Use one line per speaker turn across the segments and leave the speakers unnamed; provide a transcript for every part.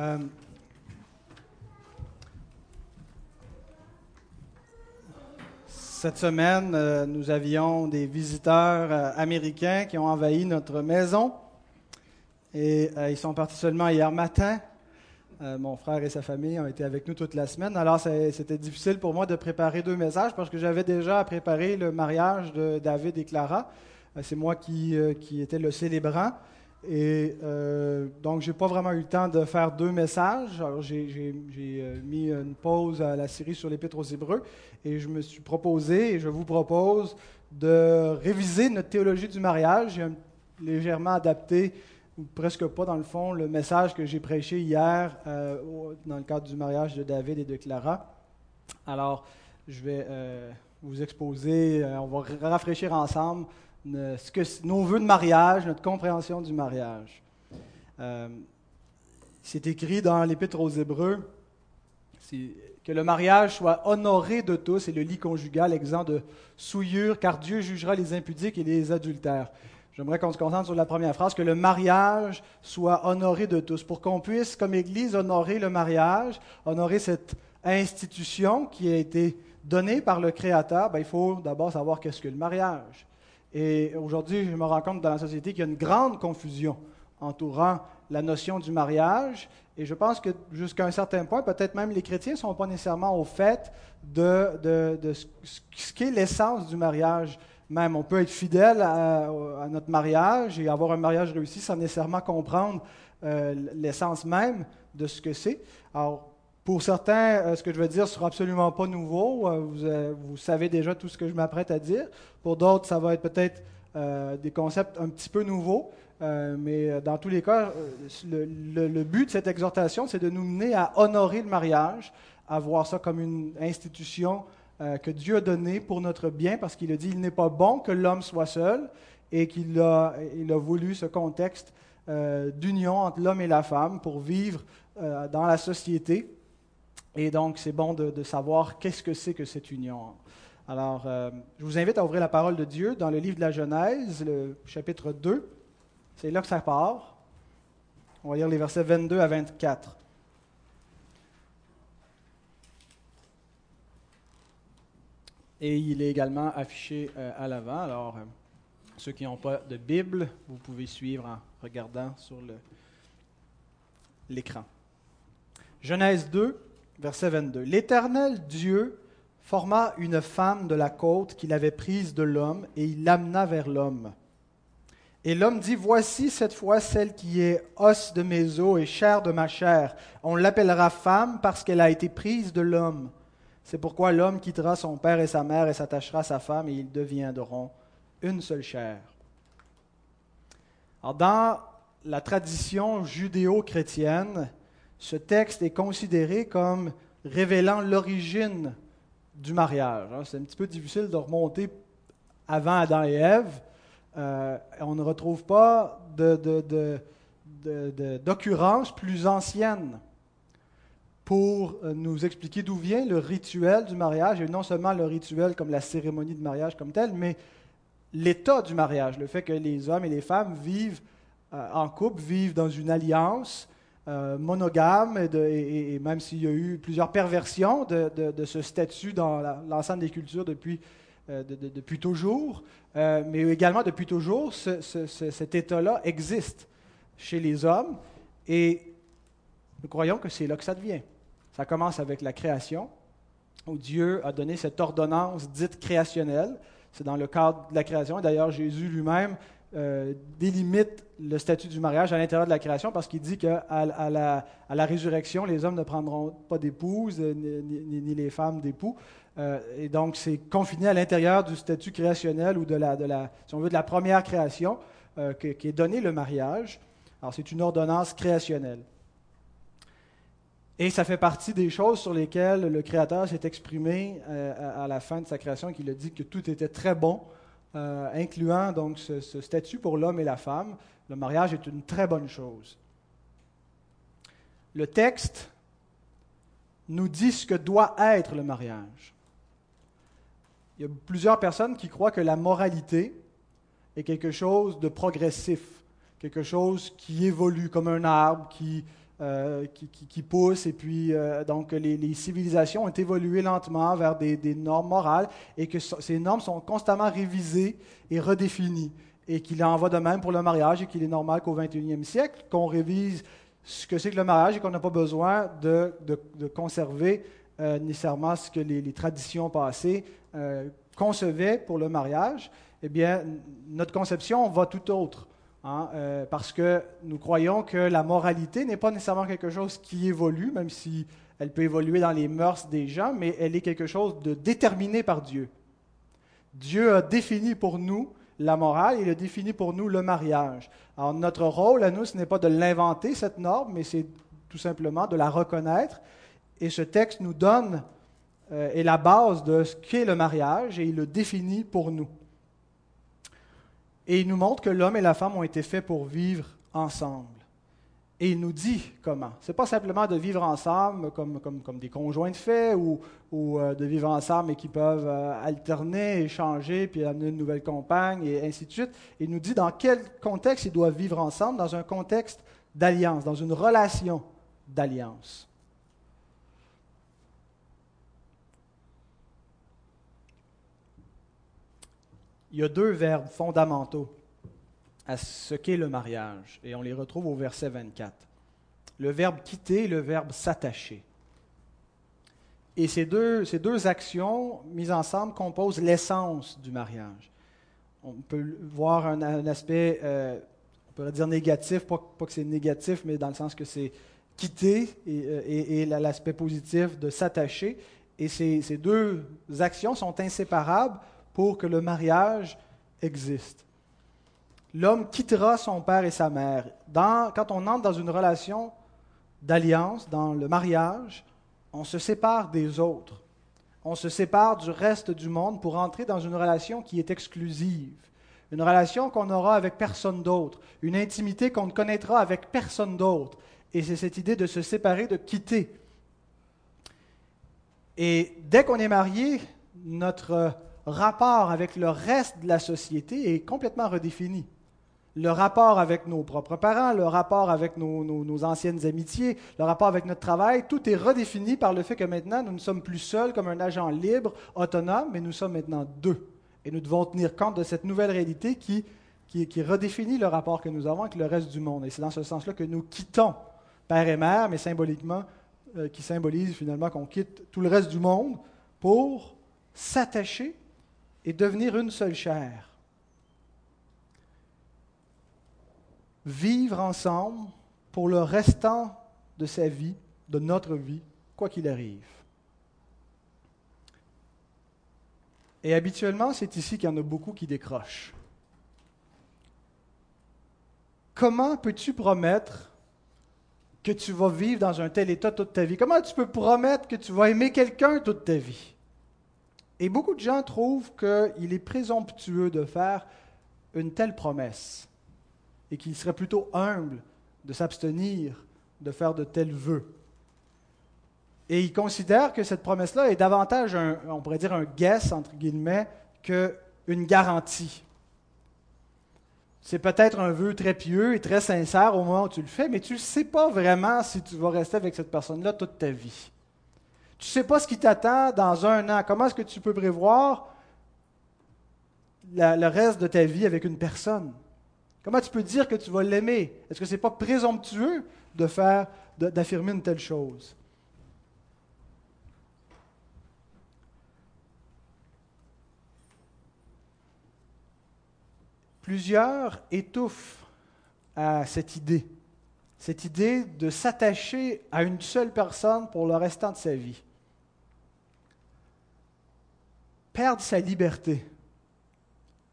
Euh, cette semaine, euh, nous avions des visiteurs euh, américains qui ont envahi notre maison. Et ils sont partis seulement hier matin. mon frère et sa famille ont été avec nous toute la semaine. Alors, c'était difficile pour moi de préparer deux messages parce que j'avais déjà préparé le mariage de David et Clara. C'est moi qui, qui étais le célébrant. Et euh, donc, je n'ai pas vraiment eu le temps de faire deux messages. Alors, j'ai euh, mis une pause à la série sur l'Épître aux Hébreux et je me suis proposé, et je vous propose, de réviser notre théologie du mariage. J'ai légèrement adapté, ou presque pas dans le fond, le message que j'ai prêché hier euh, dans le cadre du mariage de David et de Clara. Alors, je vais vous exposer, on va rafraîchir ensemble ce que, nos voeux de mariage, notre compréhension du mariage. Euh, c'est écrit dans l'Épître aux Hébreux que le mariage soit honoré de tous et le lit conjugal exempt de souillure, car Dieu jugera les impudiques et les adultères. J'aimerais qu'on se concentre sur la première phrase, que le mariage soit honoré de tous, pour qu'on puisse, comme Église, honorer le mariage, honorer cette institution qui a été donnée par le Créateur. Ben, il faut d'abord savoir qu'est-ce que le mariage. Et aujourd'hui, je me rends compte dans la société qu'il y a une grande confusion entourant la notion du mariage. Et je pense que jusqu'à un certain point, peut-être même les chrétiens ne sont pas nécessairement au fait de, ce qu'est l'essence du mariage. Même, on peut être fidèle à, notre mariage et avoir un mariage réussi sans nécessairement comprendre euh, l'essence même de ce que c'est. Alors, pour certains, euh, ce que je vais dire ne sera absolument pas nouveau. Euh, euh, vous, savez déjà tout ce que je m'apprête à dire. Pour d'autres, ça va être peut-être des concepts un petit peu nouveaux. mais dans tous les cas, le, but de cette exhortation, c'est de nous mener à honorer le mariage, à voir ça comme une institution que Dieu a donnée pour notre bien, parce qu'il a dit il n'est pas bon que l'homme soit seul, et qu'il a, il a voulu ce contexte d'union entre l'homme et la femme pour vivre dans la société. Et donc, c'est bon de, savoir qu'est-ce que c'est que cette union. Alors, euh, je vous invite à ouvrir la parole de Dieu dans le livre de la Genèse, le chapitre 2. C'est là que ça part. On va lire les versets 22 à 24. Et il est également affiché euh, à l'avant. Alors, euh, ceux qui n'ont pas de Bible, vous pouvez suivre en regardant sur l'écran. Genèse 2, verset 22. L'Éternel Dieu forma une femme de la côte qu'il avait prise de l'homme et il l'amena vers l'homme. Et l'homme dit, Voici cette fois celle qui est os de mes os et chair de ma chair. On l'appellera femme parce qu'elle a été prise de l'homme. C'est pourquoi l'homme quittera son père et sa mère et s'attachera à sa femme et ils deviendront une seule chair. Alors dans la tradition judéo-chrétienne, ce texte est considéré comme révélant l'origine du mariage. Hein. C'est un petit peu difficile de remonter avant Adam et Ève. Euh, on ne retrouve pas d'occurrence plus ancienne pour euh, nous expliquer d'où vient le rituel du mariage, et non seulement le rituel comme la cérémonie de mariage comme telle, mais l'état du mariage, le fait que les hommes et les femmes vivent euh, en couple, vivent dans une alliance, euh, monogame, et, même s'il y a eu plusieurs perversions de, ce statut dans l'ensemble des cultures depuis, euh, depuis toujours, euh, mais également depuis toujours, cet état-là existe chez les hommes, et nous croyons que c'est là que ça devient. Ça commence avec la création, où Dieu a donné cette ordonnance dite créationnelle. C'est dans le cadre de la création. D'ailleurs, Jésus lui-même euh, délimite le statut du mariage à l'intérieur de la création parce qu'il dit qu'à à la, résurrection, les hommes ne prendront pas d'épouse euh, ni, les femmes d'époux. Euh, et donc, c'est confiné à l'intérieur du statut créationnel ou de la, si on veut, de la première création qui est donné le mariage. Alors, c'est une ordonnance créationnelle. Et ça fait partie des choses sur lesquelles le Créateur s'est exprimé à, la fin de sa création qu'il a dit que tout était très bon euh, incluant donc ce, statut pour l'homme et la femme. Le mariage est une très bonne chose. Le texte nous dit ce que doit être le mariage. Il y a plusieurs personnes qui croient que la moralité est quelque chose de progressif, quelque chose qui évolue comme un arbre, qui euh, qui, poussent, et puis euh, donc les, civilisations ont évolué lentement vers des, normes morales, et que ces normes sont constamment révisées et redéfinies, et qu'il en va de même pour le mariage, et qu'il est normal qu'au 21e siècle, qu'on révise ce que c'est que le mariage, et qu'on n'a pas besoin de, conserver euh, nécessairement ce que les, les traditions passées concevaient pour le mariage. Eh bien, notre conception va tout autre. Hein, euh, parce que nous croyons que la moralité n'est pas nécessairement quelque chose qui évolue, même si elle peut évoluer dans les mœurs des gens, mais elle est quelque chose de déterminé par Dieu. Dieu a défini pour nous la morale, il a défini pour nous le mariage. Alors notre rôle à nous, ce n'est pas de l'inventer, cette norme, mais c'est tout simplement de la reconnaître. Et ce texte nous donne euh, est la base de ce qu'est le mariage et il le définit pour nous. Et il nous montre que l'homme et la femme ont été faits pour vivre ensemble. Et il nous dit comment. Ce n'est pas simplement de vivre ensemble comme, comme, comme des conjoints de fait ou, ou euh, de vivre ensemble et qui peuvent euh, alterner, échanger, puis amener une nouvelle compagne et ainsi de suite. Il nous dit dans quel contexte ils doivent vivre ensemble, dans un contexte d'alliance, dans une relation d'alliance. Il y a deux verbes fondamentaux à ce qu'est le mariage, et on les retrouve au verset 24. Le verbe quitter et le verbe s'attacher. Et ces deux, ces deux actions mises ensemble composent l'essence du mariage. On peut voir un, aspect, euh, on pourrait dire négatif, pas, que c'est négatif, mais dans le sens que c'est quitter et, euh, et, et l'aspect positif de s'attacher. Et ces, ces deux actions sont inséparables pour que le mariage existe. L'homme quittera son père et sa mère. quand on entre dans une relation d'alliance, dans le mariage, on se sépare des autres. On se sépare du reste du monde pour entrer dans une relation qui est exclusive. Une relation qu'on n'aura avec personne d'autre. Une intimité qu'on ne connaîtra avec personne d'autre. Et c'est cette idée de se séparer, de quitter. Et dès qu'on est marié, notre rapport avec le reste de la société est complètement redéfini. Le rapport avec nos propres parents, le rapport avec nos, anciennes amitiés, le rapport avec notre travail, tout est redéfini par le fait que maintenant, nous ne sommes plus seuls comme un agent libre, autonome, mais nous sommes maintenant deux. Et nous devons tenir compte de cette nouvelle réalité qui, redéfinit le rapport que nous avons avec le reste du monde. Et c'est dans ce sens-là que nous quittons père et mère, mais symboliquement, euh, qui symbolise finalement qu'on quitte tout le reste du monde pour s'attacher et devenir une seule chair. Vivre ensemble pour le restant de sa vie, de notre vie, quoi qu'il arrive. Et habituellement, c'est ici qu'il y en a beaucoup qui décrochent. Comment peux-tu promettre que tu vas vivre dans un tel état toute ta vie? Comment tu peux promettre que tu vas aimer quelqu'un toute ta vie? Et beaucoup de gens trouvent qu'il est présomptueux de faire une telle promesse et qu'il serait plutôt humble de s'abstenir de faire de tels vœux. Et ils considèrent que cette promesse-là est davantage, un, on pourrait dire, un guess, entre guillemets, qu'une garantie. C'est peut-être un vœu très pieux et très sincère au moment où tu le fais, mais tu ne sais pas vraiment si tu vas rester avec cette personne-là toute ta vie. Tu ne sais pas ce qui t'attend dans un an. Comment est-ce que tu peux prévoir le reste de ta vie avec une personne? Comment tu peux dire que tu vas l'aimer? Est-ce que ce n'est pas présomptueux d'affirmer une telle chose? Plusieurs étouffent à cette idée, cette idée de s'attacher à une seule personne pour le restant de sa vie perdre sa liberté.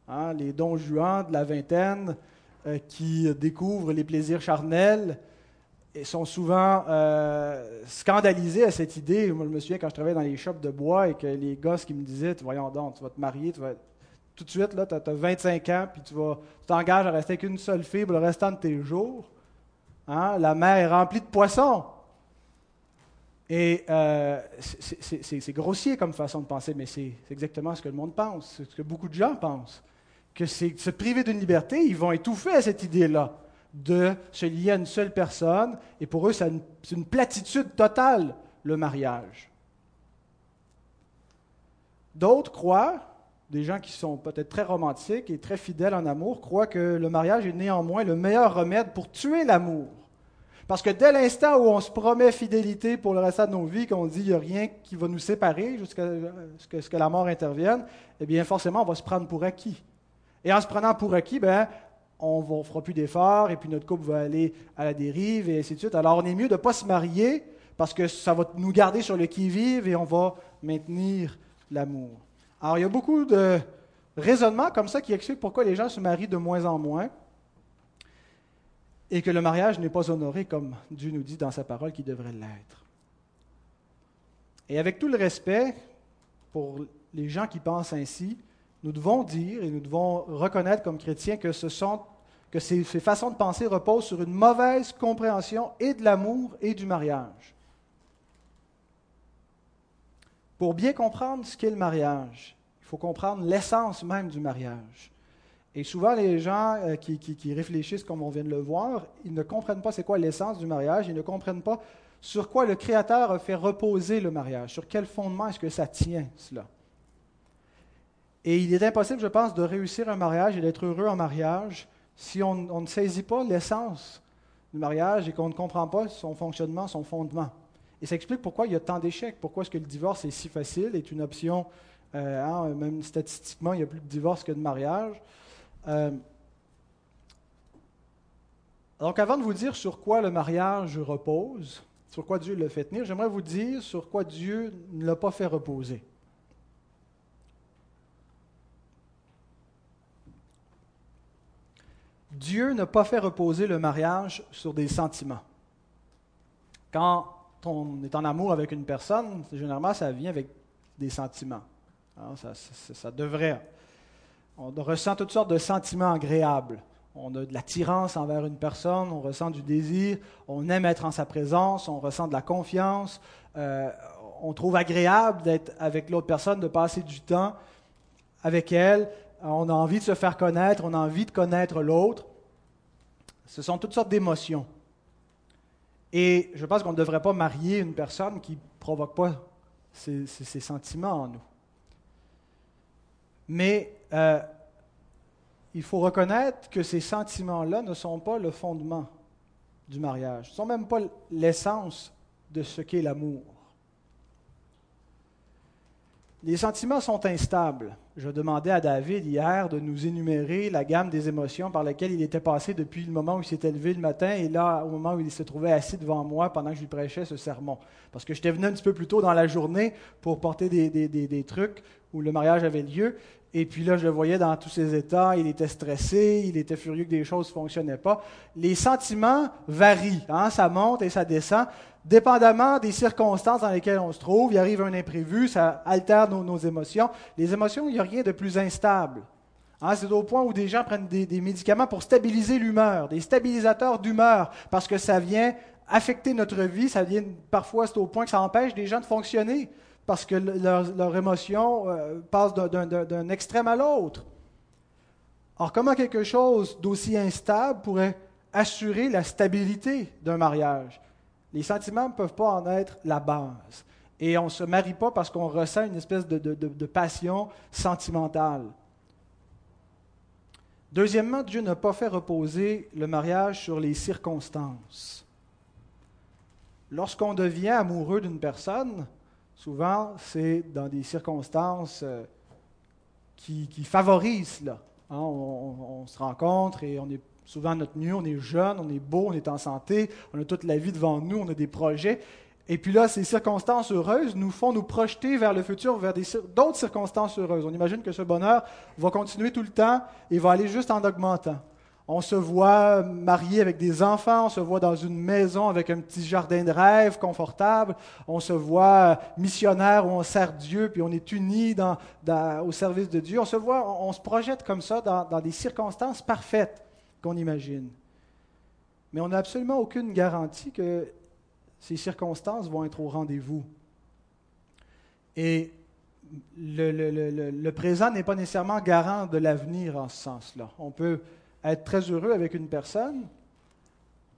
Hein, les dons juants de la vingtaine euh, qui découvrent les plaisirs charnels et sont souvent euh, scandalisés à cette idée. Moi, je me souviens quand je travaillais dans les shops de bois et que les gosses qui me disaient Voyons donc, tu vas te marier, vas tout de suite, tu as, 25 ans, puis tu t'engages à rester avec une seule fille pour le restant de tes jours. Hein, la mer est remplie de poissons. Et euh, c'est grossier comme façon de penser, mais c'est exactement ce que le monde pense, ce que beaucoup de gens pensent. Que c'est se priver d'une liberté, ils vont étouffer à cette idée-là. de se lier à une seule personne, et pour eux, c'est une, une platitude totale, le mariage. D'autres croient, des gens qui sont peut-être très romantiques et très fidèles en amour, croient que le mariage est néanmoins le meilleur remède pour tuer l'amour. Parce que dès l'instant où on se promet fidélité pour le reste de nos vies, qu'on dit qu'il n'y a rien qui va nous séparer jusqu'à ce que, la mort intervienne, eh bien forcément, on va se prendre pour acquis. Et en se prenant pour acquis, ben, on ne fera plus d'efforts, et puis notre couple va aller à la dérive, et ainsi de suite. Alors on est mieux de ne pas se marier, parce que ça va nous garder sur le qui-vive, et on va maintenir l'amour. Alors il y a beaucoup de raisonnements comme ça qui expliquent pourquoi les gens se marient de moins en moins et que le mariage n'est pas honoré comme Dieu nous dit dans sa parole qu'il devrait l'être. Et avec tout le respect pour les gens qui pensent ainsi, nous devons dire et nous devons reconnaître comme chrétiens que, ces, ces façons de penser reposent sur une mauvaise compréhension et de l'amour et du mariage. Pour bien comprendre ce qu'est le mariage, il faut comprendre l'essence même du mariage. Et souvent, les gens euh, qui, réfléchissent comme on vient de le voir, ils ne comprennent pas c'est quoi l'essence du mariage, ils ne comprennent pas sur quoi le Créateur a fait reposer le mariage, sur quel fondement est-ce que ça tient, cela. Et il est impossible, je pense, de réussir un mariage et d'être heureux en mariage si on, ne saisit pas l'essence du mariage et qu'on ne comprend pas son fonctionnement, son fondement. Et ça explique pourquoi il y a tant d'échecs, pourquoi est-ce que le divorce est si facile, est une option, euh, hein, même statistiquement, il y a plus de divorce que de mariage. Euh, donc, avant de vous dire sur quoi le mariage repose, sur quoi Dieu le fait tenir, j'aimerais vous dire sur quoi Dieu ne l'a pas fait reposer. Dieu n'a pas fait reposer le mariage sur des sentiments. Quand on est en amour avec une personne, généralement, ça vient avec des sentiments. ça, ça, devrait on ressent toutes sortes de sentiments agréables. On a de l'attirance envers une personne, on ressent du désir, on aime être en sa présence, on ressent de la confiance, euh, on trouve agréable d'être avec l'autre personne, de passer du temps avec elle, on a envie de se faire connaître, on a envie de connaître l'autre. Ce sont toutes sortes d'émotions. Et je pense qu'on ne devrait pas marier une personne qui ne provoque pas ces sentiments en nous. Mais euh, il faut reconnaître que ces sentiments-là ne sont pas le fondement du mariage, ne sont même pas l'essence de ce qu'est l'amour. Les sentiments sont instables. Je demandais à David hier de nous énumérer la gamme des émotions par lesquelles il était passé depuis le moment où il s'était levé le matin et là, au moment où il se trouvait assis devant moi pendant que je lui prêchais ce sermon. Parce que j'étais venu un petit peu plus tôt dans la journée pour porter des, des trucs où le mariage avait lieu. Et puis là, je le voyais dans tous ses états. Il était stressé, il était furieux que des choses ne fonctionnaient pas. Les sentiments varient. Hein, ça monte et ça descend. Dépendamment des circonstances dans lesquelles on se trouve, il arrive un imprévu, ça altère nos, émotions. Les émotions, il n'y a rien de plus instable. Hein, c'est au point où des gens prennent des, médicaments pour stabiliser l'humeur, des stabilisateurs d'humeur, parce que ça vient affecter notre vie, ça vient parfois, c'est au point que ça empêche des gens de fonctionner parce que leur, émotion euh, passe d'un extrême à l'autre. Alors comment quelque chose d'aussi instable pourrait assurer la stabilité d'un mariage? Les sentiments ne peuvent pas en être la base. Et on ne se marie pas parce qu'on ressent une espèce de passion sentimentale. Deuxièmement, Dieu n'a pas fait reposer le mariage sur les circonstances. Lorsqu'on devient amoureux d'une personne, souvent, c'est dans des circonstances euh, qui, favorisent cela. Hein. on, se rencontre et on est souvent notre mieux, on est jeune, on est beau, on est en santé, on a toute la vie devant nous, on a des projets. Et puis là, ces circonstances heureuses nous font nous projeter vers le futur, vers d'autres circonstances heureuses. On imagine que ce bonheur va continuer tout le temps et va aller juste en augmentant. On se voit marié avec des enfants, on se voit dans une maison avec un petit jardin de rêve confortable, on se voit missionnaire où on sert Dieu, puis on est unis au service de Dieu. On se voit, on, se projette comme ça dans des circonstances parfaites qu'on imagine. Mais on n'a absolument aucune garantie que ces circonstances vont être au rendez-vous. Et le, présent n'est pas nécessairement garant de l'avenir en ce sens-là. On peut être très heureux avec une personne,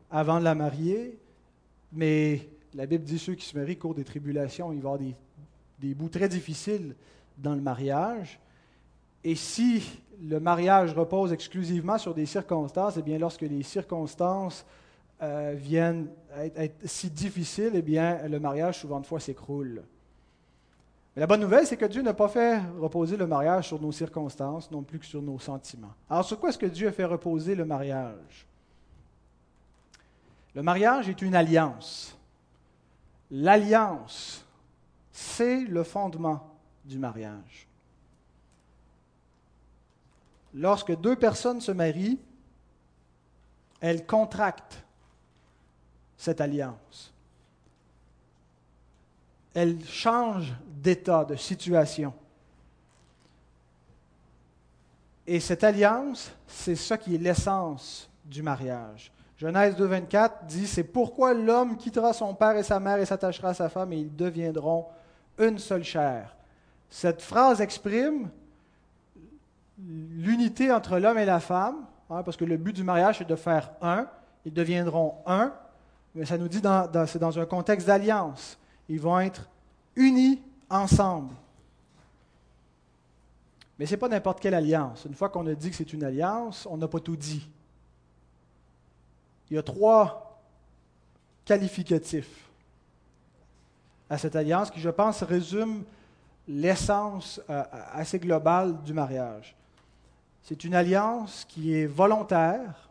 avant de la marier, mais la Bible dit ceux qui se marient courent des tribulations, il va y avoir des bouts très difficiles dans le mariage. Et si le mariage repose exclusivement sur des circonstances, eh bien, lorsque les circonstances euh, viennent être, si difficiles, eh bien, le mariage, souvent de fois, s'écroule. Mais la bonne nouvelle, c'est que Dieu n'a pas fait reposer le mariage sur nos circonstances, non plus que sur nos sentiments. Alors, sur quoi est-ce que Dieu a fait reposer le mariage? Le mariage est une alliance. L'alliance, c'est le fondement du mariage. Lorsque deux personnes se marient, elles contractent cette alliance. Elles changent d'état, de situation. Et cette alliance, c'est ça qui est l'essence du mariage. Genèse 2.24 dit, c'est pourquoi l'homme quittera son père et sa mère et s'attachera à sa femme et ils deviendront une seule chair. Cette phrase exprime l'unité entre l'homme et la femme, hein, parce que le but du mariage, c'est de faire un. Ils deviendront un, mais ça nous dit que c'est dans un contexte d'alliance. Ils vont être unis ensemble. Mais ce n'est pas n'importe quelle alliance. Une fois qu'on a dit que c'est une alliance, on n'a pas tout dit. Il y a trois qualificatifs à cette alliance qui, je pense, résument l'essence euh, assez globale du mariage. C'est une alliance qui est volontaire,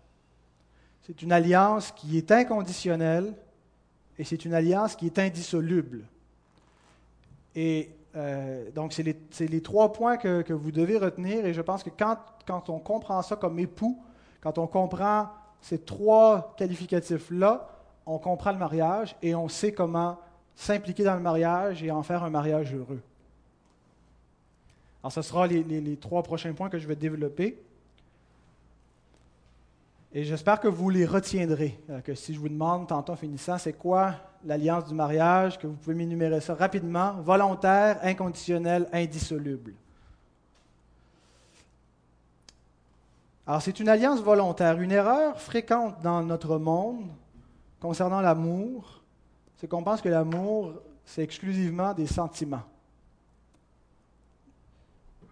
c'est une alliance qui est inconditionnelle et c'est une alliance qui est indissoluble. Et euh, donc, c'est les, trois points que, vous devez retenir et je pense que quand, quand on comprend ça comme époux, quand on comprend ces trois qualificatifs-là, on comprend le mariage et on sait comment s'impliquer dans le mariage et en faire un mariage heureux. Alors, ce sera les, trois prochains points que je vais développer. Et j'espère que vous les retiendrez. Euh, que si je vous demande, tantôt finissant, c'est quoi l'alliance du mariage, que vous pouvez m'énumérer ça rapidement volontaire, inconditionnel, indissoluble. Alors, c'est une alliance volontaire. Une erreur fréquente dans notre monde concernant l'amour, c'est qu'on pense que l'amour, c'est exclusivement des sentiments.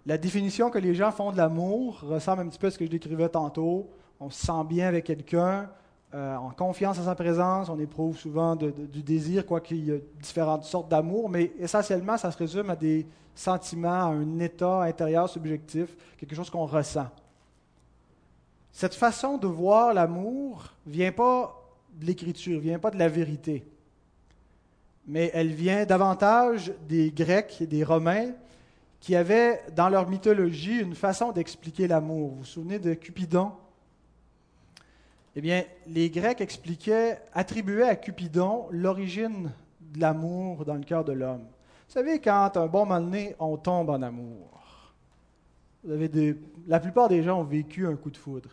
La définition que les gens font de l'amour ressemble un petit peu à ce que je décrivais tantôt. On se sent bien avec quelqu'un, euh, en confiance à sa présence, on éprouve souvent du désir, quoi qu'il y ait différentes sortes d'amour, mais essentiellement, ça se résume à des sentiments, à un état intérieur subjectif, quelque chose qu'on ressent. Cette façon de voir l'amour vient pas de l'écriture, vient pas de la vérité, mais elle vient davantage des Grecs et des Romains qui avaient dans leur mythologie une façon d'expliquer l'amour. Vous vous souvenez de Cupidon? Eh bien, les Grecs expliquaient, attribuaient à Cupidon l'origine de l'amour dans le cœur de l'homme. Vous savez, quand un bon moment donné, on tombe en amour. Vous avez la plupart des gens ont vécu un coup de foudre.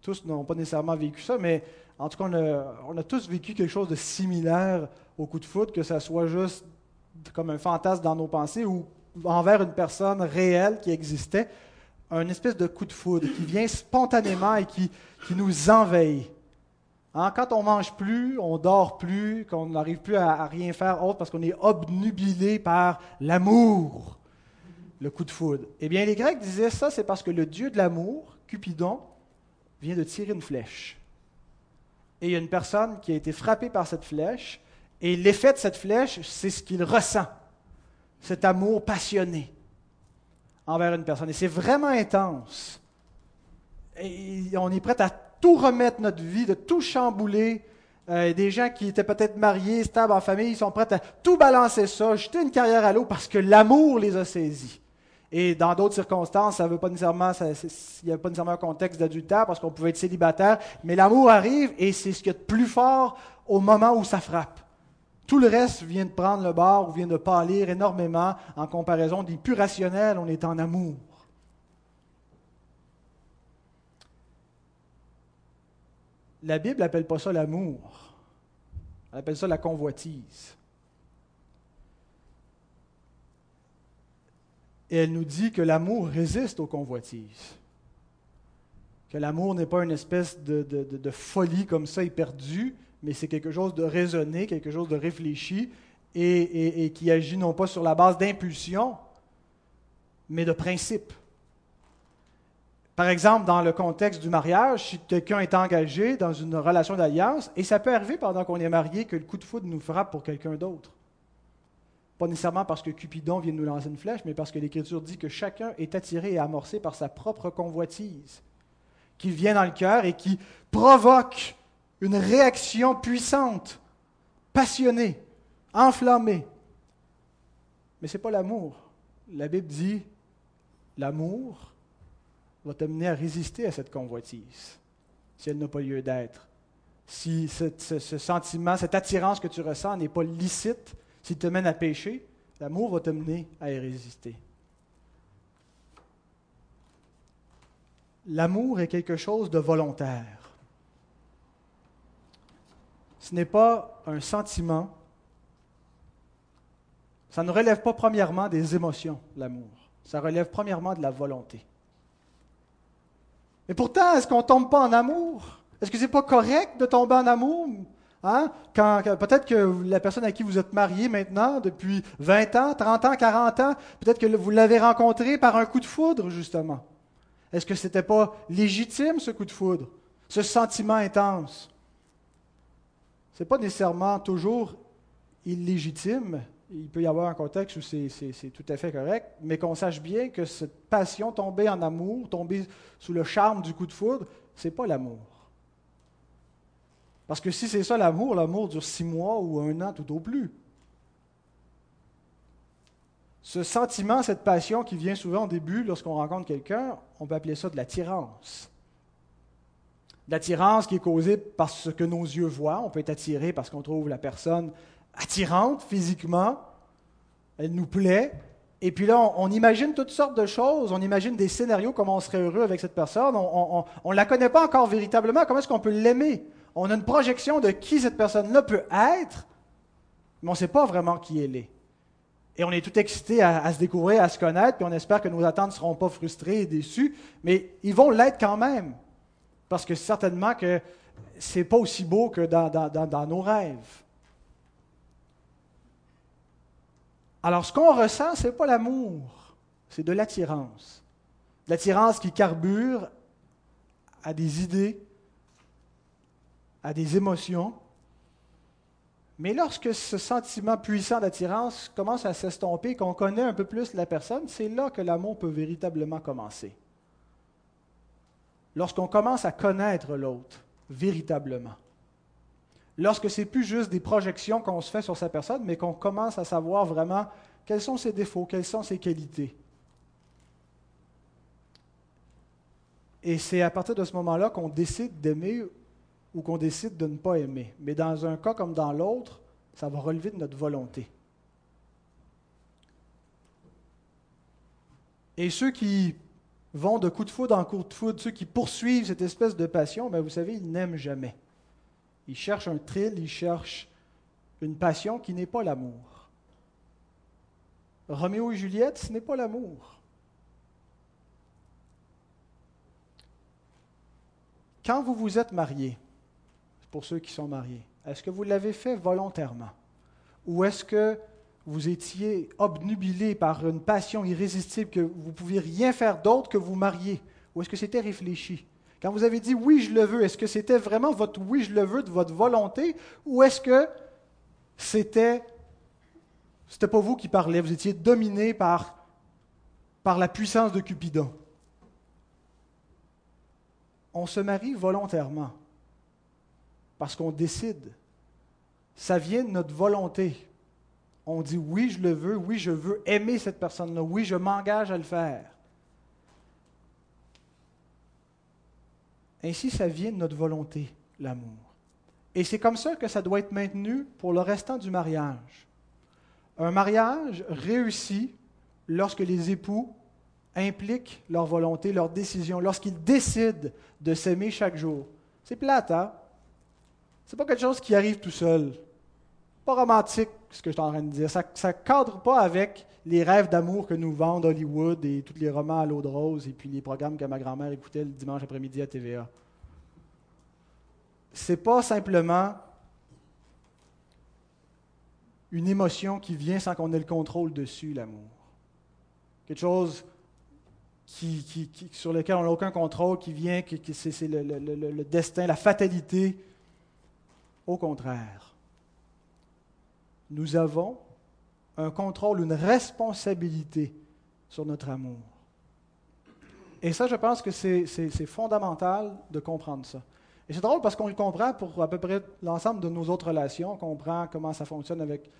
Tous n'ont pas nécessairement vécu ça, mais en tout cas, on a, on a tous vécu quelque chose de similaire au coup de foudre, que ça soit juste comme un fantasme dans nos pensées ou envers une personne réelle qui existait, un espèce de coup de foudre qui vient spontanément et qui, nous envahit. Hein, quand on mange plus, on dort plus, qu'on n'arrive plus à, rien faire autre parce qu'on est obnubilé par l'amour, le coup de foudre. Eh bien, les Grecs disaient ça, c'est parce que le dieu de l'amour, Cupidon, vient de tirer une flèche. Et il y a une personne qui a été frappée par cette flèche, et l'effet de cette flèche, c'est ce qu'il ressent cet amour passionné envers une personne. Et c'est vraiment intense. On est prêt à tout remettre notre vie, de tout chambouler. Euh, des gens qui étaient peut-être mariés, stables en famille, ils sont prêts à tout balancer ça, jeter une carrière à l'eau parce que l'amour les a saisis. Et dans d'autres circonstances, ça veut pas nécessairement, il n'y a pas nécessairement un contexte d'adultère parce qu'on pouvait être célibataire, mais l'amour arrive et c'est ce qui est de plus fort au moment où ça frappe. Tout le reste vient de prendre le bord ou vient de pâlir énormément en comparaison des plus rationnels, on est en amour. La Bible n'appelle pas ça l'amour. Elle appelle ça la convoitise. Et elle nous dit que l'amour résiste aux convoitises. que l'amour n'est pas une espèce de, folie comme ça éperdue, mais c'est quelque chose de raisonné, quelque chose de réfléchi et, qui agit non pas sur la base d'impulsion, mais de principe. Par exemple, dans le contexte du mariage, si quelqu'un est engagé dans une relation d'alliance, et ça peut arriver pendant qu'on est marié que le coup de foudre nous frappe pour quelqu'un d'autre. Pas nécessairement parce que Cupidon vient nous lancer une flèche, mais parce que l'Écriture dit que chacun est attiré et amorcé par sa propre convoitise, qui vient dans le cœur et qui provoque une réaction puissante, passionnée, enflammée. Mais ce n'est pas l'amour. La Bible dit, l'amour va t'amener à résister à cette convoitise, si elle n'a pas lieu d'être. Si ce, sentiment, cette attirance que tu ressens n'est pas licite, s'il te mène à pécher, l'amour va t'amener à y résister. L'amour est quelque chose de volontaire. Ce n'est pas un sentiment. Ça ne relève pas premièrement des émotions, l'amour. Ça relève premièrement de la volonté. Mais pourtant, est-ce qu'on ne tombe pas en amour? Est-ce que ce n'est pas correct de tomber en amour? Hein? Quand, peut-être que la personne à qui vous êtes marié maintenant, depuis 20 ans, 30 ans, 40 ans, peut-être que vous l'avez rencontré par un coup de foudre, justement. Est-ce que ce n'était pas légitime, ce coup de foudre, ce sentiment intense? N'est pas nécessairement toujours illégitime, il peut y avoir un contexte où c'est tout à fait correct, mais qu'on sache bien que cette passion, tomber en amour, tomber sous le charme du coup de foudre, ce n'est pas l'amour. Parce que si c'est ça l'amour, l'amour dure six mois ou un an tout au plus. Ce sentiment, cette passion qui vient souvent au début lorsqu'on rencontre quelqu'un, on peut appeler ça de l'attirance. L'attirance qui est causée par ce que nos yeux voient. On peut être attiré parce qu'on trouve la personne attirante physiquement, elle nous plaît, et puis là, on, imagine toutes sortes de choses, on imagine des scénarios, comment on serait heureux avec cette personne, on ne la connaît pas encore véritablement, comment est-ce qu'on peut l'aimer? On a une projection de qui cette personne-là peut être, mais on ne sait pas vraiment qui elle est. Et on est tout excité à, à, se découvrir, à se connaître, puis on espère que nos attentes ne seront pas frustrées et déçues, mais ils vont l'être quand même, parce que certainement que ce n'est pas aussi beau que dans, dans nos rêves. Alors, ce qu'on ressent, ce n'est pas l'amour, c'est de l'attirance. L'attirance qui carbure à des idées, à des émotions. Mais lorsque ce sentiment puissant d'attirance commence à s'estomper, qu'on connaît un peu plus la personne, c'est là que l'amour peut véritablement commencer. Lorsqu'on commence à connaître l'autre véritablement. Lorsque c'est plus juste des projections qu'on se fait sur sa personne, mais qu'on commence à savoir vraiment quels sont ses défauts, quelles sont ses qualités. Et c'est à partir de ce moment-là qu'on décide d'aimer ou qu'on décide de ne pas aimer. Mais dans un cas comme dans l'autre, ça va relever de notre volonté. Et ceux qui vont de coup de foudre en coup de foudre, ceux qui poursuivent cette espèce de passion, bien, vous savez, ils n'aiment jamais. Ils cherchent un thrill, ils cherchent une passion qui n'est pas l'amour. Roméo et Juliette, ce n'est pas l'amour. Quand vous vous êtes mariés, pour ceux qui sont mariés, est-ce que vous l'avez fait volontairement? Ou est-ce que vous étiez obnubilé par une passion irrésistible que vous ne pouviez rien faire d'autre que vous marier? Ou est-ce que c'était réfléchi? Quand vous avez dit oui, je le veux, est-ce que c'était vraiment votre oui, je le veux de votre volonté? Ou est-ce que c'était c'était pas vous qui parlez, vous étiez dominé par, par la puissance de Cupidon? On se marie volontairement parce qu'on décide. Ça vient de notre volonté. On dit oui, je le veux, oui, je veux aimer cette personne-là, oui, je m'engage à le faire. Ainsi, ça vient de notre volonté, l'amour. Et c'est comme ça que ça doit être maintenu pour le restant du mariage. Un mariage réussit lorsque les époux impliquent leur volonté, leur décision, lorsqu'ils décident de s'aimer chaque jour. C'est plate, hein? C'est pas quelque chose qui arrive tout seul. Pas romantique, ce que je suis en train de dire. Ça ne cadre pas avec les rêves d'amour que nous vendent Hollywood et tous les romans à l'eau de rose et puis les programmes que ma grand-mère écoutait le dimanche après-midi à TVA. C'est pas simplement une émotion qui vient sans qu'on ait le contrôle dessus, l'amour. Quelque chose qui, sur lequel on n'a aucun contrôle, qui vient, que c'est le destin, la fatalité. Au contraire, nous avons un contrôle, une responsabilité sur notre amour. Et ça, je pense que c'est fondamental de comprendre ça. Et c'est drôle parce qu'on le comprend pour à peu près l'ensemble de nos autres relations. On comprend comment ça fonctionne avec,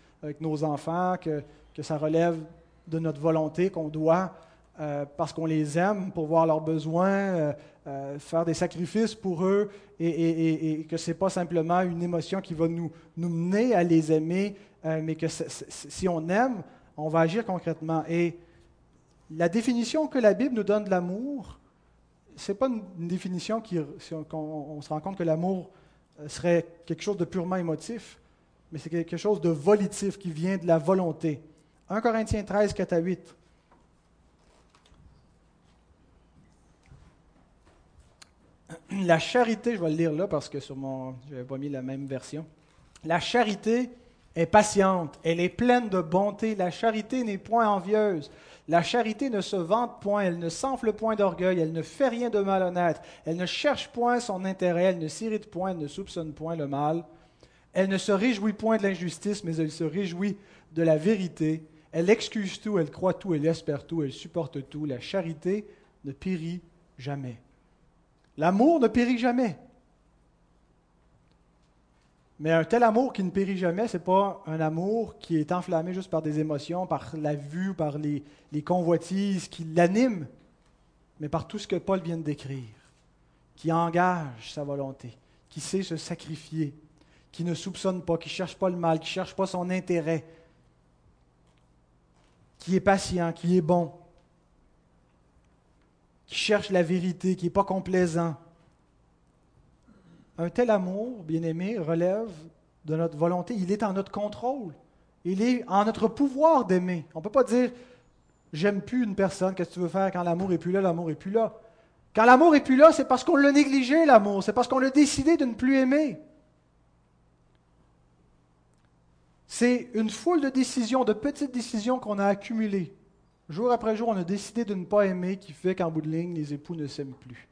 nos enfants, que, ça relève de notre volonté, qu'on doit, euh, parce qu'on les aime, pour voir leurs besoins, euh, euh, faire des sacrifices pour eux, et, que ce n'est pas simplement une émotion qui va nous mener à les aimer, mais que si on aime, on va agir concrètement. Et la définition que la Bible nous donne de l'amour, ce n'est pas une, définition qui, on, se rend compte que l'amour euh, serait quelque chose de purement émotif, mais c'est quelque chose de volitif qui vient de la volonté. 1 Corinthiens 13, 4 à 8. La charité, je vais le lire là parce que sur mon, je n'avais pas mis la même version. La charité est patiente, elle est pleine de bonté. La charité n'est point envieuse. La charité ne se vante point, elle ne s'enfle point d'orgueil, elle ne fait rien de malhonnête, elle ne cherche point son intérêt, elle ne s'irrite point, elle ne soupçonne point le mal. Elle ne se réjouit point de l'injustice, mais elle se réjouit de la vérité. Elle excuse tout, elle croit tout, elle espère tout, elle supporte tout. La charité ne périt jamais. L'amour ne périt jamais. Mais un tel amour qui ne périt jamais, ce n'est pas un amour qui est enflammé juste par des émotions, par la vue, par les, convoitises qui l'animent, mais par tout ce que Paul vient de décrire, qui engage sa volonté, qui sait se sacrifier, qui ne soupçonne pas, qui ne cherche pas le mal, qui ne cherche pas son intérêt, qui est patient, qui est bon, qui cherche la vérité, qui n'est pas complaisant, un tel amour, bien-aimé, relève de notre volonté. Il est en notre contrôle. Il est en notre pouvoir d'aimer. On ne peut pas dire j'aime plus une personne, qu'est-ce que tu veux faire quand l'amour est plus là, l'amour est plus là? Quand l'amour est plus là, c'est parce qu'on l'a négligé, l'amour. C'est parce qu'on a décidé de ne plus aimer. C'est une foule de décisions, de petites décisions qu'on a accumulées. Jour après jour, on a décidé de ne pas aimer qui fait qu'en bout de ligne, les époux ne s'aiment plus.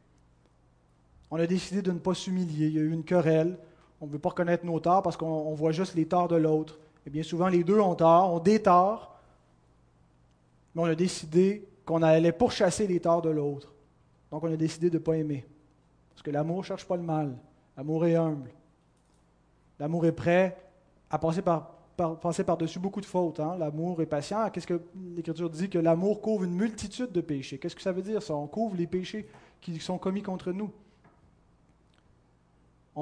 On a décidé de ne pas s'humilier. Il y a eu une querelle. On ne veut pas reconnaître nos torts parce qu'on voit juste les torts de l'autre. Et bien souvent, les deux ont tort, ont des torts. Mais on a décidé qu'on allait pourchasser les torts de l'autre. Donc on a décidé de ne pas aimer. Parce que l'amour ne cherche pas le mal. L'amour est humble. L'amour est prêt à passer par-dessus beaucoup de fautes. Hein. L'amour est patient. Qu'est-ce que l'Écriture dit? Que l'amour couvre une multitude de péchés. Qu'est-ce que ça veut dire ça? On couvre les péchés qui sont commis contre nous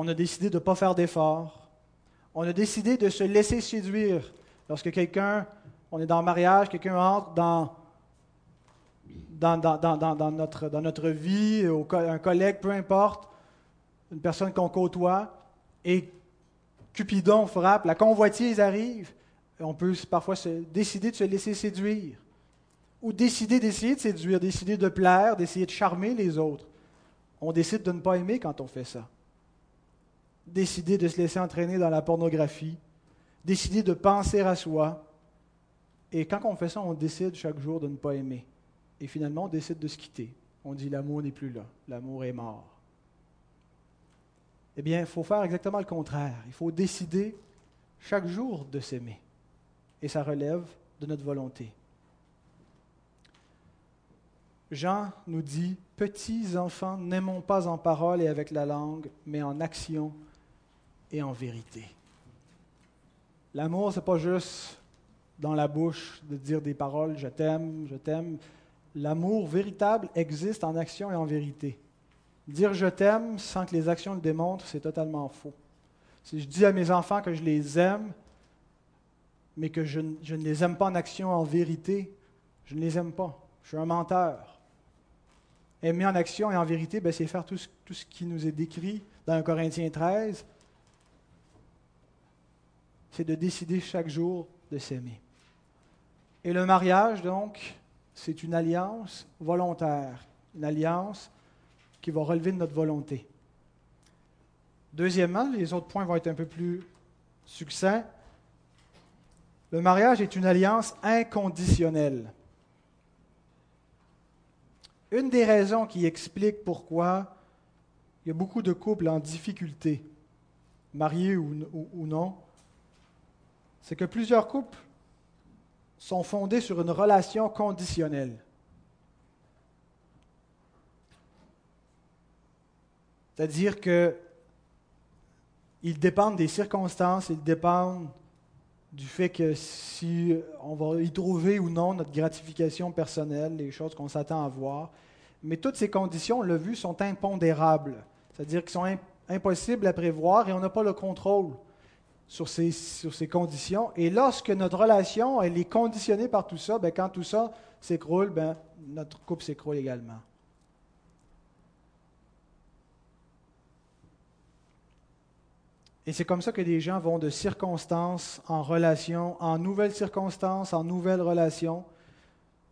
on a décidé de ne pas faire d'efforts. On a décidé de se laisser séduire. Lorsque quelqu'un, on est dans le mariage, quelqu'un entre dans, notre vie, un collègue, peu importe, une personne qu'on côtoie, et Cupidon frappe, la convoitise arrive, on peut parfois se, décider de se laisser séduire, ou décider d'essayer de séduire, décider de plaire, d'essayer de charmer les autres. On décide de ne pas aimer quand on fait ça décider de se laisser entraîner dans la pornographie, décider de penser à soi. Et quand on fait ça, on décide chaque jour de ne pas aimer. Et finalement, on décide de se quitter. On dit l'amour n'est plus là, l'amour est mort. Eh bien, il faut faire exactement le contraire. Il faut décider chaque jour de s'aimer. Et ça relève de notre volonté. Jean nous dit, Petits enfants, n'aimons pas en parole et avec la langue, mais en action et en vérité. L'amour, ce n'est pas juste dans la bouche de dire des paroles je t'aime, je t'aime. L'amour véritable existe en action et en vérité. Dire je t'aime sans que les actions le démontrent, c'est totalement faux. Si je dis à mes enfants que je les aime, mais que je, ne les aime pas en action, en vérité, je ne les aime pas. Je suis un menteur. Aimer en action et en vérité, ben, c'est faire tout ce, tout ce qui nous est décrit dans 1 Corinthiens 13, c'est de décider chaque jour de s'aimer. Et le mariage, donc, c'est une alliance volontaire, une alliance qui va relever de notre volonté. Deuxièmement, les autres points vont être un peu plus succincts. Le mariage est une alliance inconditionnelle. Une des raisons qui explique pourquoi il y a beaucoup de couples en difficulté, mariés ou, ou non, c'est que plusieurs couples sont fondés sur une relation conditionnelle. C'est-à-dire que ils dépendent des circonstances, ils dépendent du fait que si on va y trouver ou non notre gratification personnelle, les choses qu'on s'attend à voir. Mais toutes ces conditions, on l'a vu, sont impondérables. C'est-à-dire qu'elles sont impossibles à prévoir et on n'a pas le contrôle sur ces, sur ces conditions. Et lorsque notre relation elle est conditionnée par tout ça, ben, quand tout ça s'écroule, ben, notre couple s'écroule également. Et c'est comme ça que les gens vont de circonstances en relation, en nouvelles circonstances, en nouvelles relations,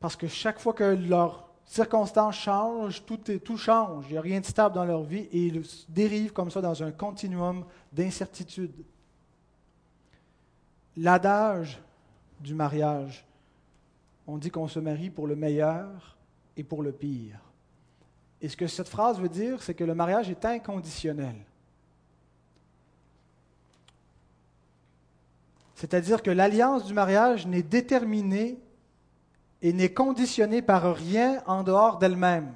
parce que chaque fois que leurs circonstances changent, tout, tout change, il n'y a rien de stable dans leur vie, et ils dérivent comme ça dans un continuum d'incertitude. L'adage du mariage, on dit qu'on se marie pour le meilleur et pour le pire. Et ce que cette phrase veut dire, c'est que le mariage est inconditionnel. C'est-à-dire que l'alliance du mariage n'est déterminée et n'est conditionnée par rien en dehors d'elle-même.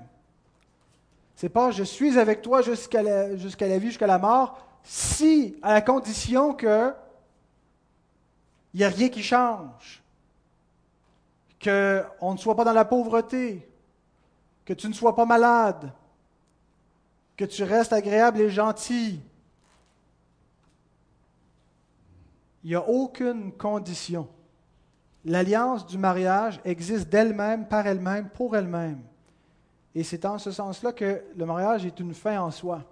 C'est pas je suis avec toi jusqu'à la, jusqu'à la vie, jusqu'à la mort, si à la condition que il n'y a rien qui change, qu'on ne soit pas dans la pauvreté, que tu ne sois pas malade, que tu restes agréable et gentil, Il n'y a aucune condition. L'alliance du mariage existe d'elle-même, par elle-même, pour elle-même. Et c'est en ce sens-là que le mariage est une fin en soi.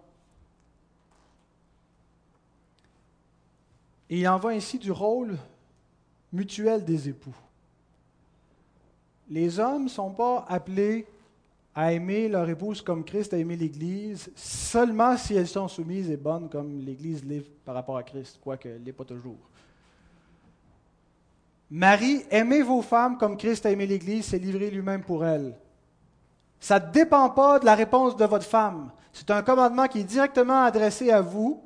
Et il en va ainsi du rôle mutuel des époux. Les hommes ne sont pas appelés à aimer leur épouse comme Christ a aimé l'Église, seulement si elles sont soumises et bonnes comme l'Église l'est par rapport à Christ, quoique elle n'est pas toujours. Marie, aimez vos femmes comme Christ a aimé l'Église, s'est livré lui-même pour elles. Ça ne dépend pas de la réponse de votre femme. C'est un commandement qui est directement adressé à vous.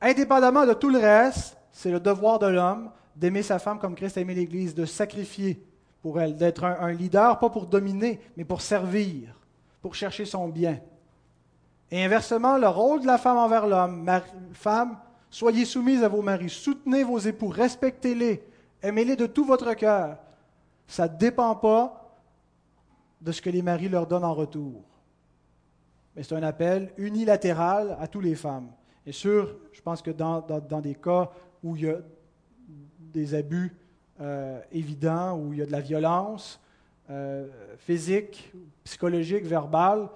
Indépendamment de tout le reste, c'est le devoir de l'homme d'aimer sa femme comme Christ a aimé l'Église, de sacrifier pour elle, d'être un, leader, pas pour dominer, mais pour servir, pour chercher son bien. Et inversement, le rôle de la femme envers l'homme, femme, soyez soumise à vos maris, soutenez vos époux, respectez-les, Aimez-les de tout votre cœur. Ça ne dépend pas de ce que les maris leur donnent en retour. Mais c'est un appel unilatéral à toutes les femmes. Et sûr, je pense que dans, des cas où il y a des abus euh, évidents, où il y a de la violence euh, physique, psychologique, verbale,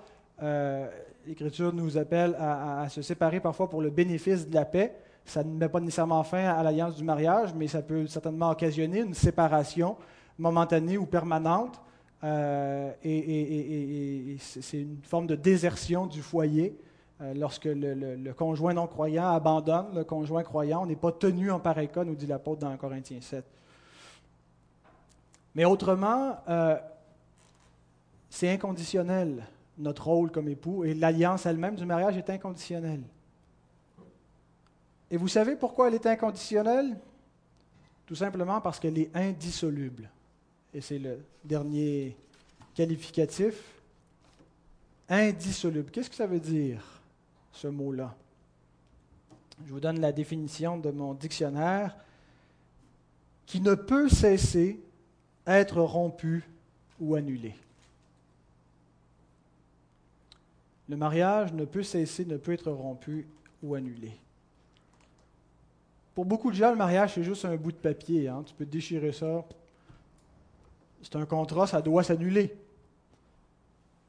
euh, l'Écriture nous appelle à, se séparer parfois pour le bénéfice de la paix. Ça ne met pas nécessairement fin à l'alliance du mariage, mais ça peut certainement occasionner une séparation momentanée ou permanente. Et, c'est une forme de désertion du foyer. Euh, lorsque le, conjoint non-croyant abandonne le conjoint croyant, on n'est pas tenu en pareil cas, nous dit l'apôtre dans Corinthiens 7. Mais autrement, euh, c'est inconditionnel, notre rôle comme époux, et l'alliance elle-même du mariage est inconditionnelle. Et vous savez pourquoi elle est inconditionnelle? Tout simplement parce qu'elle est indissoluble. Et c'est le dernier qualificatif. Indissoluble. Qu'est-ce que ça veut dire, ce mot-là Je vous donne la définition de mon dictionnaire qui ne peut cesser être rompu ou annulé. Le mariage ne peut cesser, ne peut être rompu ou annulé. Pour beaucoup de gens, le mariage, c'est juste un bout de papier. Hein. Tu peux déchirer ça. C'est un contrat, ça doit s'annuler.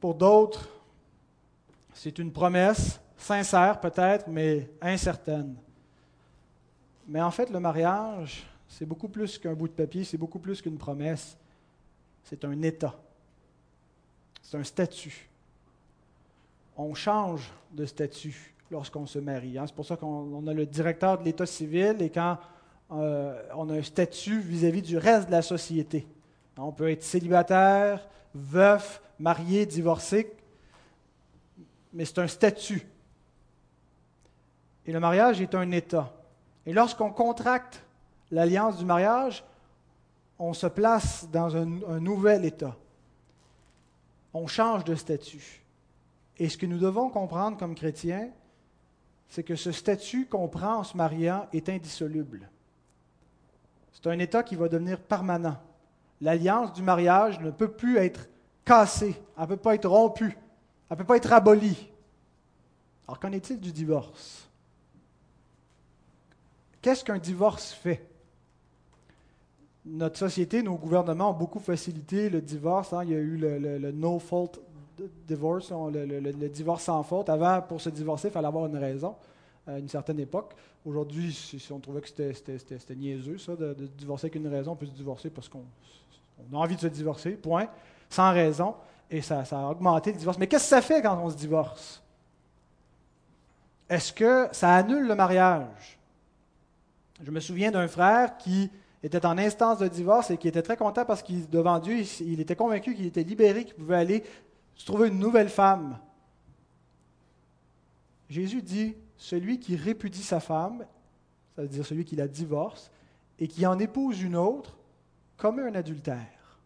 Pour d'autres, c'est une promesse, sincère peut-être, mais incertaine. Mais en fait, le mariage, c'est beaucoup plus qu'un bout de papier, c'est beaucoup plus qu'une promesse. C'est un état. C'est un statut. On change de statut lorsqu'on se marie. Hein. C'est pour ça qu'on a le directeur de l'état civil et quand euh, on a un statut vis-à-vis du reste de la société. On peut être célibataire, veuf, marié, divorcé, mais c'est un statut. Et le mariage est un état. Et lorsqu'on contracte l'alliance du mariage, on se place dans un, nouvel état. On change de statut. Et ce que nous devons comprendre comme chrétiens, c'est que ce statut qu'on prend en se mariant est indissoluble. C'est un état qui va devenir permanent. L'alliance du mariage ne peut plus être cassée, elle ne peut pas être rompue, elle ne peut pas être abolie. Alors qu'en est-il du divorce? Qu'est-ce qu'un divorce fait? Notre société, nos gouvernements ont beaucoup facilité le divorce. Hein. Il y a eu le, no-fault divorce, le, divorce sans faute. Avant, pour se divorcer, il fallait avoir une raison à une certaine époque. Aujourd'hui, si on trouvait que c'était niaiseux, ça, de, divorcer avec une raison, on peut se divorcer parce qu'on a envie de se divorcer, point, sans raison, et ça a augmenté le divorce. Mais qu'est-ce que ça fait quand on se divorce? Est-ce que ça annule le mariage? Je me souviens d'un frère qui était en instance de divorce et qui était très content parce qu'il, devant Dieu, il, était convaincu qu'il était libéré, qu'il pouvait aller se trouver une nouvelle femme. Jésus dit, celui qui répudie sa femme, ça veut dire celui qui la divorce, et qui en épouse une autre, commet un adultère.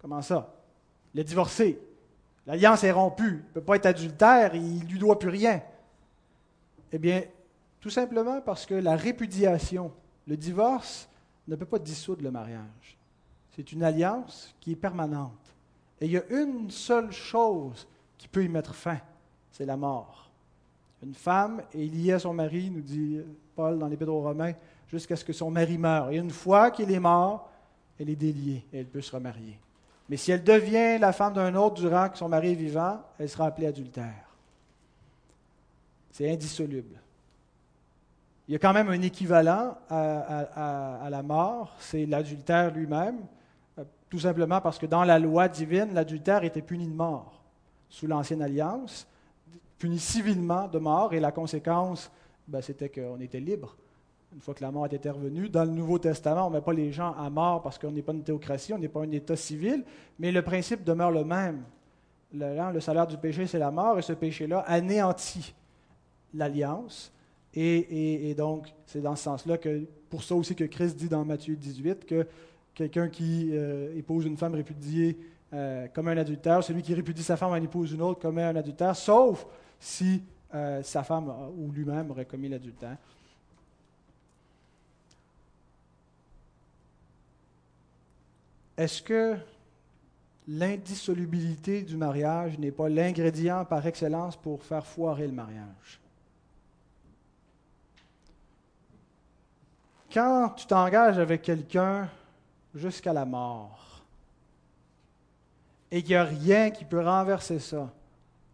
Comment ça? Le divorcé. L'alliance est rompue. Il ne peut pas être adultère, il ne lui doit plus rien. Eh bien, tout simplement parce que la répudiation, le divorce, ne peut pas dissoudre le mariage. C'est une alliance qui est permanente. Et il y a une seule chose qui peut y mettre fin, c'est la mort. Une femme est liée à son mari, nous dit Paul dans l'Épître aux Romains, jusqu'à ce que son mari meure. Et une fois qu'il est mort, elle est déliée et elle peut se remarier. Mais si elle devient la femme d'un autre durant que son mari est vivant, elle sera appelée adultère. C'est indissoluble. Il y a quand même un équivalent à, la mort, c'est l'adultère lui-même, euh, tout simplement parce que dans la loi divine, l'adultère était puni de mort. Sous l'Ancienne Alliance, puni civilement de mort, et la conséquence, ben, c'était qu'on était libre. Une fois que la mort était revenue, dans le Nouveau Testament, on ne met pas les gens à mort parce qu'on n'est pas une théocratie, on n'est pas un État civil, mais le principe demeure le même. Le, le salaire du péché, c'est la mort, et ce péché-là anéantit l'alliance et, donc, c'est dans ce sens-là que, pour ça aussi que Christ dit dans Matthieu 18 que quelqu'un qui euh, épouse une femme répudiée euh, comme un adultère, celui qui répudie sa femme en épouse une autre comme un adultère, sauf si euh, sa femme ou lui-même aurait commis l'adultère. Est-ce que l'indissolubilité du mariage n'est pas l'ingrédient par excellence pour faire foirer le mariage? Quand tu t'engages avec quelqu'un jusqu'à la mort et qu'il n'y a rien qui peut renverser ça,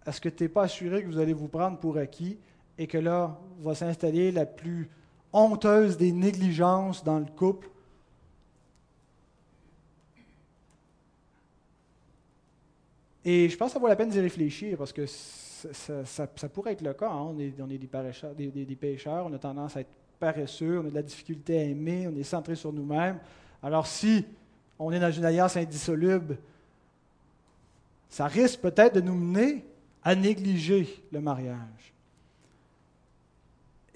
est-ce que tu n'es pas assuré que vous allez vous prendre pour acquis et que là va s'installer la plus honteuse des négligences dans le couple? Et je pense que ça vaut la peine d'y réfléchir parce que ça, pourrait être le cas. Hein. On, est, des, pécheurs, des, pécheurs, on a tendance à être paresseux, on a de la difficulté à aimer, on est centré sur nous-mêmes. Alors si on est dans une alliance indissoluble, ça risque peut-être de nous mener à négliger le mariage.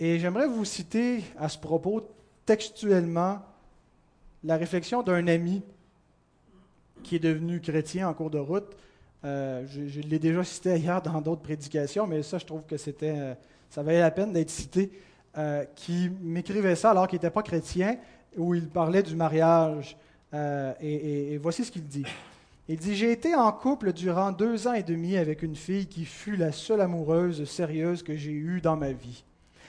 Et j'aimerais vous citer à ce propos textuellement la réflexion d'un ami qui est devenu chrétien en cours de route. Euh, je, l'ai déjà cité ailleurs dans d'autres prédications, mais ça, je trouve que c'était, euh, ça valait la peine d'être cité. Euh, qui m'écrivait ça alors qu'il n'était pas chrétien, où il parlait du mariage. Euh, et, voici ce qu'il dit. Il dit, j'ai été en couple durant deux ans et demi avec une fille qui fut la seule amoureuse sérieuse que j'ai eue dans ma vie.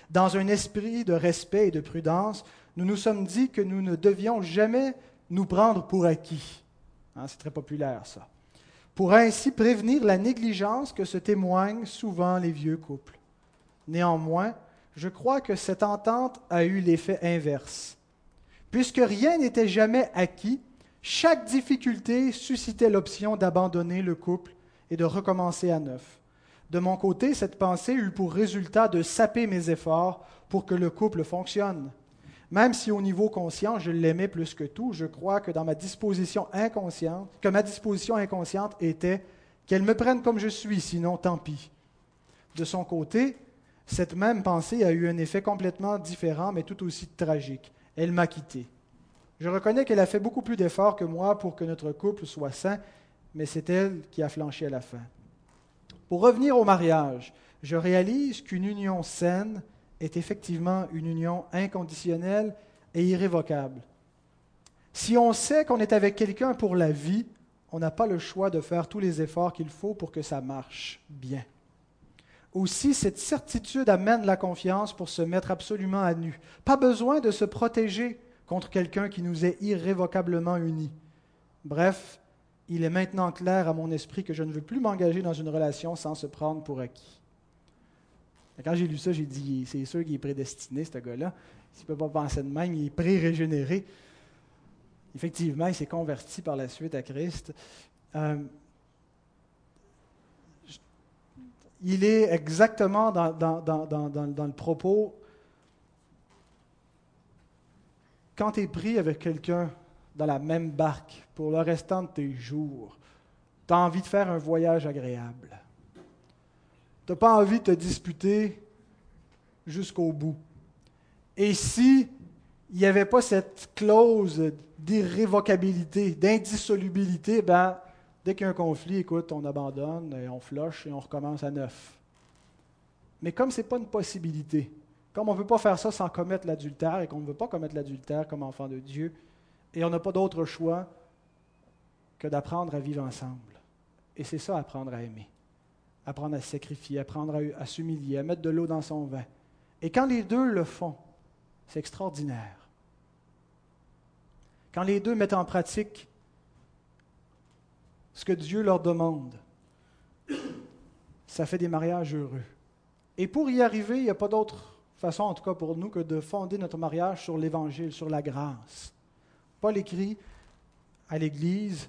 Dans un esprit de respect et de prudence, nous nous sommes dit que nous ne devions jamais nous prendre pour acquis. Hein, c'est très populaire ça. Pour ainsi prévenir la négligence que se témoignent souvent les vieux couples. Néanmoins, je crois que cette entente a eu l'effet inverse. Puisque rien n'était jamais acquis, chaque difficulté suscitait l'option d'abandonner le couple et de recommencer à neuf. De mon côté, cette pensée eut pour résultat de saper mes efforts pour que le couple fonctionne. Même si au niveau conscient, je l'aimais plus que tout, je crois que dans ma disposition inconsciente, que ma disposition inconsciente était qu'elle me prenne comme je suis, sinon tant pis. De son côté, cette même pensée a eu un effet complètement différent, mais tout aussi tragique. Elle m'a quitté. Je reconnais qu'elle a fait beaucoup plus d'efforts que moi pour que notre couple soit sain, mais c'est elle qui a flanché à la fin. Pour revenir au mariage, je réalise qu'une union saine est effectivement une union inconditionnelle et irrévocable. Si on sait qu'on est avec quelqu'un pour la vie, on n'a pas le choix de faire tous les efforts qu'il faut pour que ça marche bien. Aussi, cette certitude amène la confiance pour se mettre absolument à nu. Pas besoin de se protéger contre quelqu'un qui nous est irrévocablement unis. Bref, il est maintenant clair à mon esprit que je ne veux plus m'engager dans une relation sans se prendre pour acquis. Quand j'ai lu ça, j'ai dit, c'est sûr qu'il est prédestiné, ce gars-là. S'il ne peut pas penser de même, il est pré-régénéré. Effectivement, il s'est converti par la suite à Christ. Euh, il est exactement dans, le propos. Quand tu es pris avec quelqu'un dans la même barque pour le restant de tes jours, tu as envie de faire un voyage agréable. Tu n'as pas envie de te disputer jusqu'au bout. Et si il n'y avait pas cette clause d'irrévocabilité, d'indissolubilité, ben, dès qu'il y a un conflit, écoute, on abandonne, et on floche et on recommence à neuf. Mais comme ce n'est pas une possibilité, comme on ne veut pas faire ça sans commettre l'adultère et qu'on ne veut pas commettre l'adultère comme enfant de Dieu, et on n'a pas d'autre choix que d'apprendre à vivre ensemble. Et c'est ça, apprendre à aimer apprendre à sacrifier, apprendre à, s'humilier, à mettre de l'eau dans son vin. Et quand les deux le font, c'est extraordinaire. Quand les deux mettent en pratique ce que Dieu leur demande, ça fait des mariages heureux. Et pour y arriver, il n'y a pas d'autre façon, en tout cas pour nous, que de fonder notre mariage sur l'Évangile, sur la grâce. Paul écrit à l'Église,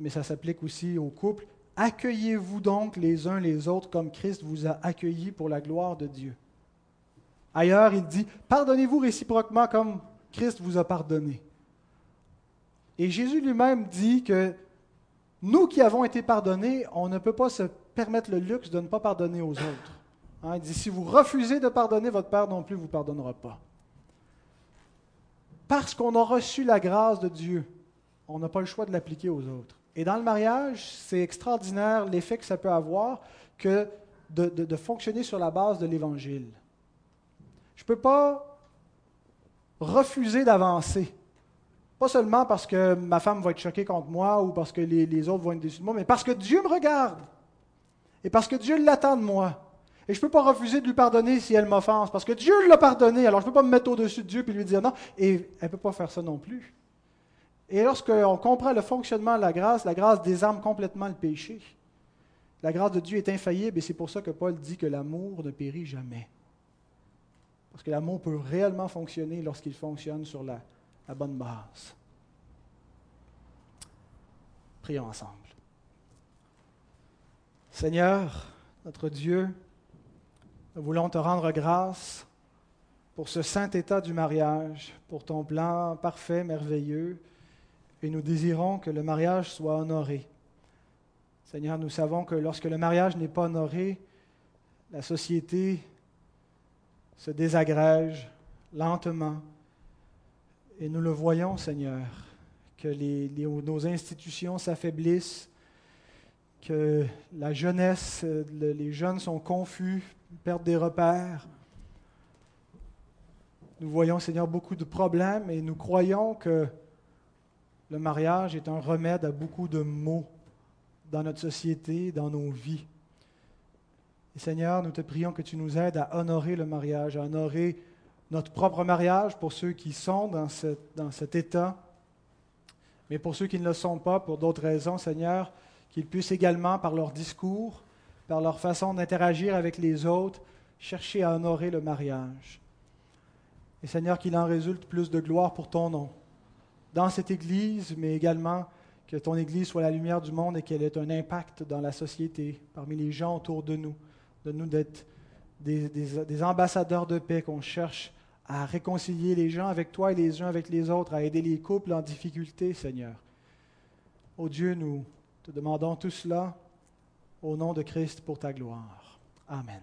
mais ça s'applique aussi au couple, Accueillez-vous donc les uns les autres comme Christ vous a accueillis pour la gloire de Dieu. Ailleurs, il dit, pardonnez-vous réciproquement comme Christ vous a pardonné. Et Jésus lui-même dit que nous qui avons été pardonnés, on ne peut pas se permettre le luxe de ne pas pardonner aux autres. Hein, il dit, si vous refusez de pardonner, votre Père non plus vous pardonnera pas. Parce qu'on a reçu la grâce de Dieu, on n'a pas le choix de l'appliquer aux autres. Et dans le mariage, c'est extraordinaire l'effet que ça peut avoir que de, fonctionner sur la base de l'Évangile. Je ne peux pas refuser d'avancer. Pas seulement parce que ma femme va être choquée contre moi ou parce que les, autres vont être déçus de moi, mais parce que Dieu me regarde. Et parce que Dieu l'attend de moi. Et je ne peux pas refuser de lui pardonner si elle m'offense, parce que Dieu l'a pardonné. Alors je ne peux pas me mettre au-dessus de Dieu et lui dire non. Et elle ne peut pas faire ça non plus. Et lorsqu'on comprend le fonctionnement de la grâce, la grâce désarme complètement le péché. La grâce de Dieu est infaillible et c'est pour ça que Paul dit que l'amour ne périt jamais. Parce que l'amour peut réellement fonctionner lorsqu'il fonctionne sur la, la bonne base. Prions ensemble. Seigneur, notre Dieu, nous voulons te rendre grâce pour ce saint état du mariage, pour ton plan parfait, merveilleux et nous désirons que le mariage soit honoré. Seigneur, nous savons que lorsque le mariage n'est pas honoré, la société se désagrège lentement. Et nous le voyons, Seigneur, que nos institutions s'affaiblissent, que la jeunesse, les jeunes sont confus, perdent des repères. Nous voyons, Seigneur, beaucoup de problèmes et nous croyons que le mariage est un remède à beaucoup de maux dans notre société, dans nos vies. Et Seigneur, nous te prions que tu nous aides à honorer le mariage, à honorer notre propre mariage pour ceux qui sont dans, cet état, mais pour ceux qui ne le sont pas, pour d'autres raisons, Seigneur, qu'ils puissent également, par leur discours, par leur façon d'interagir avec les autres, chercher à honorer le mariage. Et Seigneur, qu'il en résulte plus de gloire pour ton nom, dans cette Église, mais également que ton Église soit la lumière du monde et qu'elle ait un impact dans la société, parmi les gens autour de nous, de nous d'être des ambassadeurs de paix, qu'on cherche à réconcilier les gens avec toi et les uns avec les autres, à aider les couples en difficulté, Seigneur. Ô Dieu, nous te demandons tout cela au nom de Christ pour ta gloire. Amen.